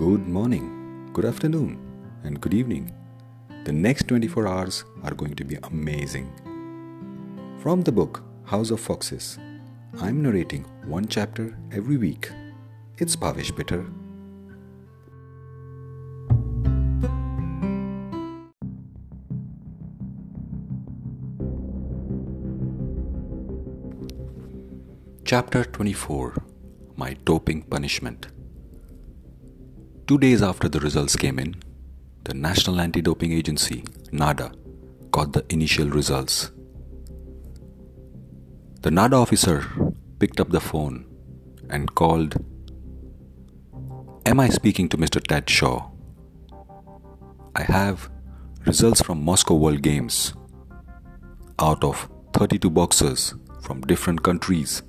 good morning, good afternoon, and good evening. The next 24 hours are going to be amazing. From the book House of Foxes, I'm narrating one chapter every week. It's Bhavish Bitter. Chapter 24 My Doping Punishment. Two days after the results came in, the National Anti Doping Agency, NADA, got the initial results. The NADA officer picked up the phone and called Am I speaking to Mr. Ted Shaw? I have results from Moscow World Games. Out of 32 boxers from different countries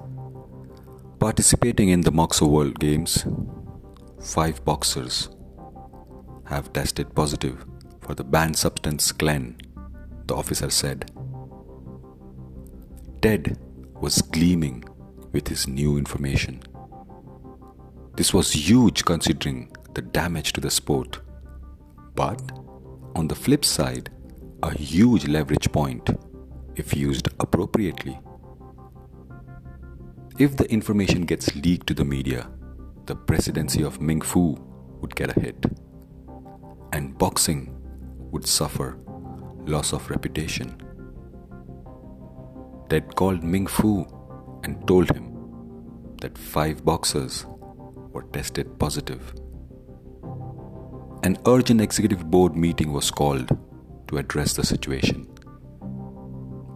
participating in the Moscow World Games, five boxers have tested positive for the banned substance Glen, the officer said. Ted was gleaming with his new information. This was huge considering the damage to the sport. But on the flip side, a huge leverage point if used appropriately. If the information gets leaked to the media, the presidency of Ming Fu would get a hit, and boxing would suffer loss of reputation. Ted called Ming Fu and told him that five boxers were tested positive. An urgent executive board meeting was called to address the situation.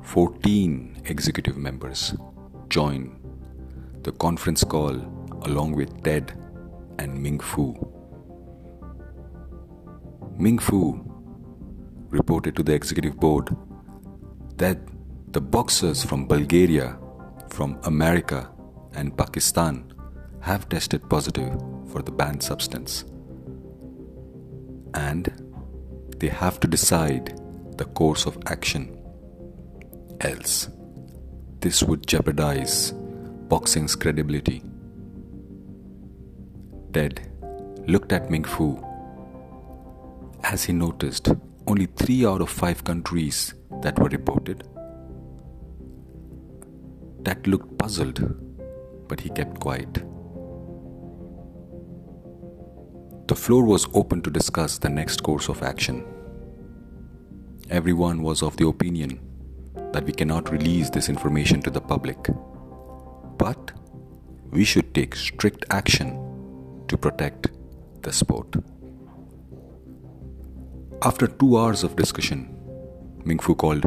14 executive members joined the conference call along with Ted and Ming Fu. Ming Fu reported to the executive board that the boxers from Bulgaria, from America, and Pakistan have tested positive for the banned substance. And they have to decide the course of action. Else, this would jeopardize boxing's credibility. Looked at Ming Fu as he noticed only three out of five countries that were reported. Ted looked puzzled, but he kept quiet. The floor was open to discuss the next course of action. Everyone was of the opinion that we cannot release this information to the public, but we should take strict action to protect the sport. After two hours of discussion, Ming Fu called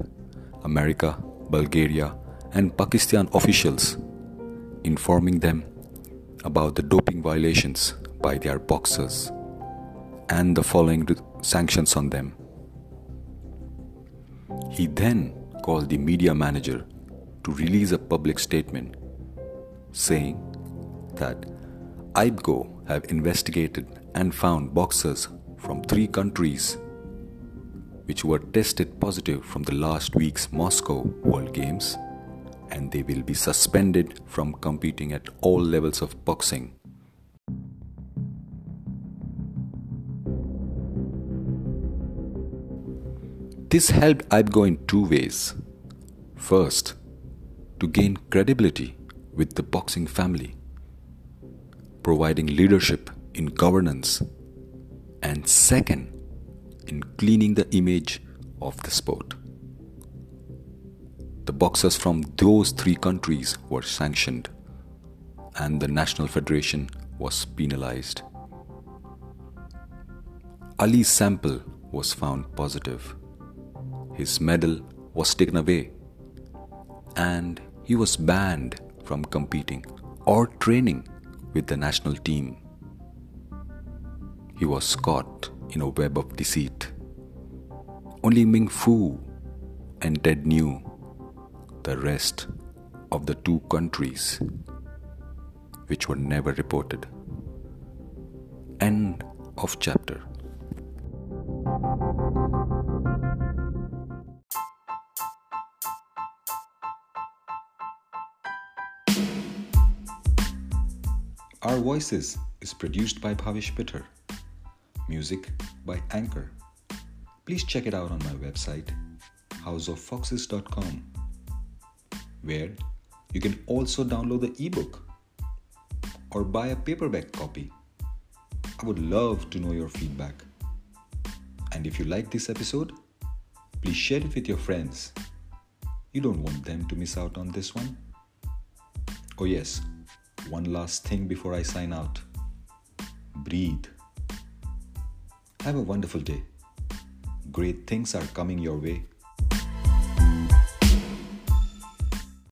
America, Bulgaria, and Pakistan officials, informing them about the doping violations by their boxers and the following sanctions on them. He then called the media manager to release a public statement saying that IBGO have investigated and found boxers from three countries which were tested positive from the last week's Moscow World Games and they will be suspended from competing at all levels of boxing. This helped IBGO in two ways. First, to gain credibility with the boxing family, providing leadership in governance, and second, in cleaning the image of the sport. The boxers from those three countries were sanctioned, and the National Federation was penalized. Ali's sample was found positive his medal was taken away and he was banned from competing or training with the national team. He was caught in a web of deceit. Only Ming Fu and Ted knew the rest of the two countries which were never reported. End of chapter. Our Voices is produced by Bhavish Bitter. Music by Anchor. Please check it out on my website, houseoffoxes.com, where you can also download the ebook or buy a paperback copy. I would love to know your feedback. And if you like this episode, please share it with your friends. You don't want them to miss out on this one. Oh, yes, one last thing before I sign out breathe. Have a wonderful day. Great things are coming your way.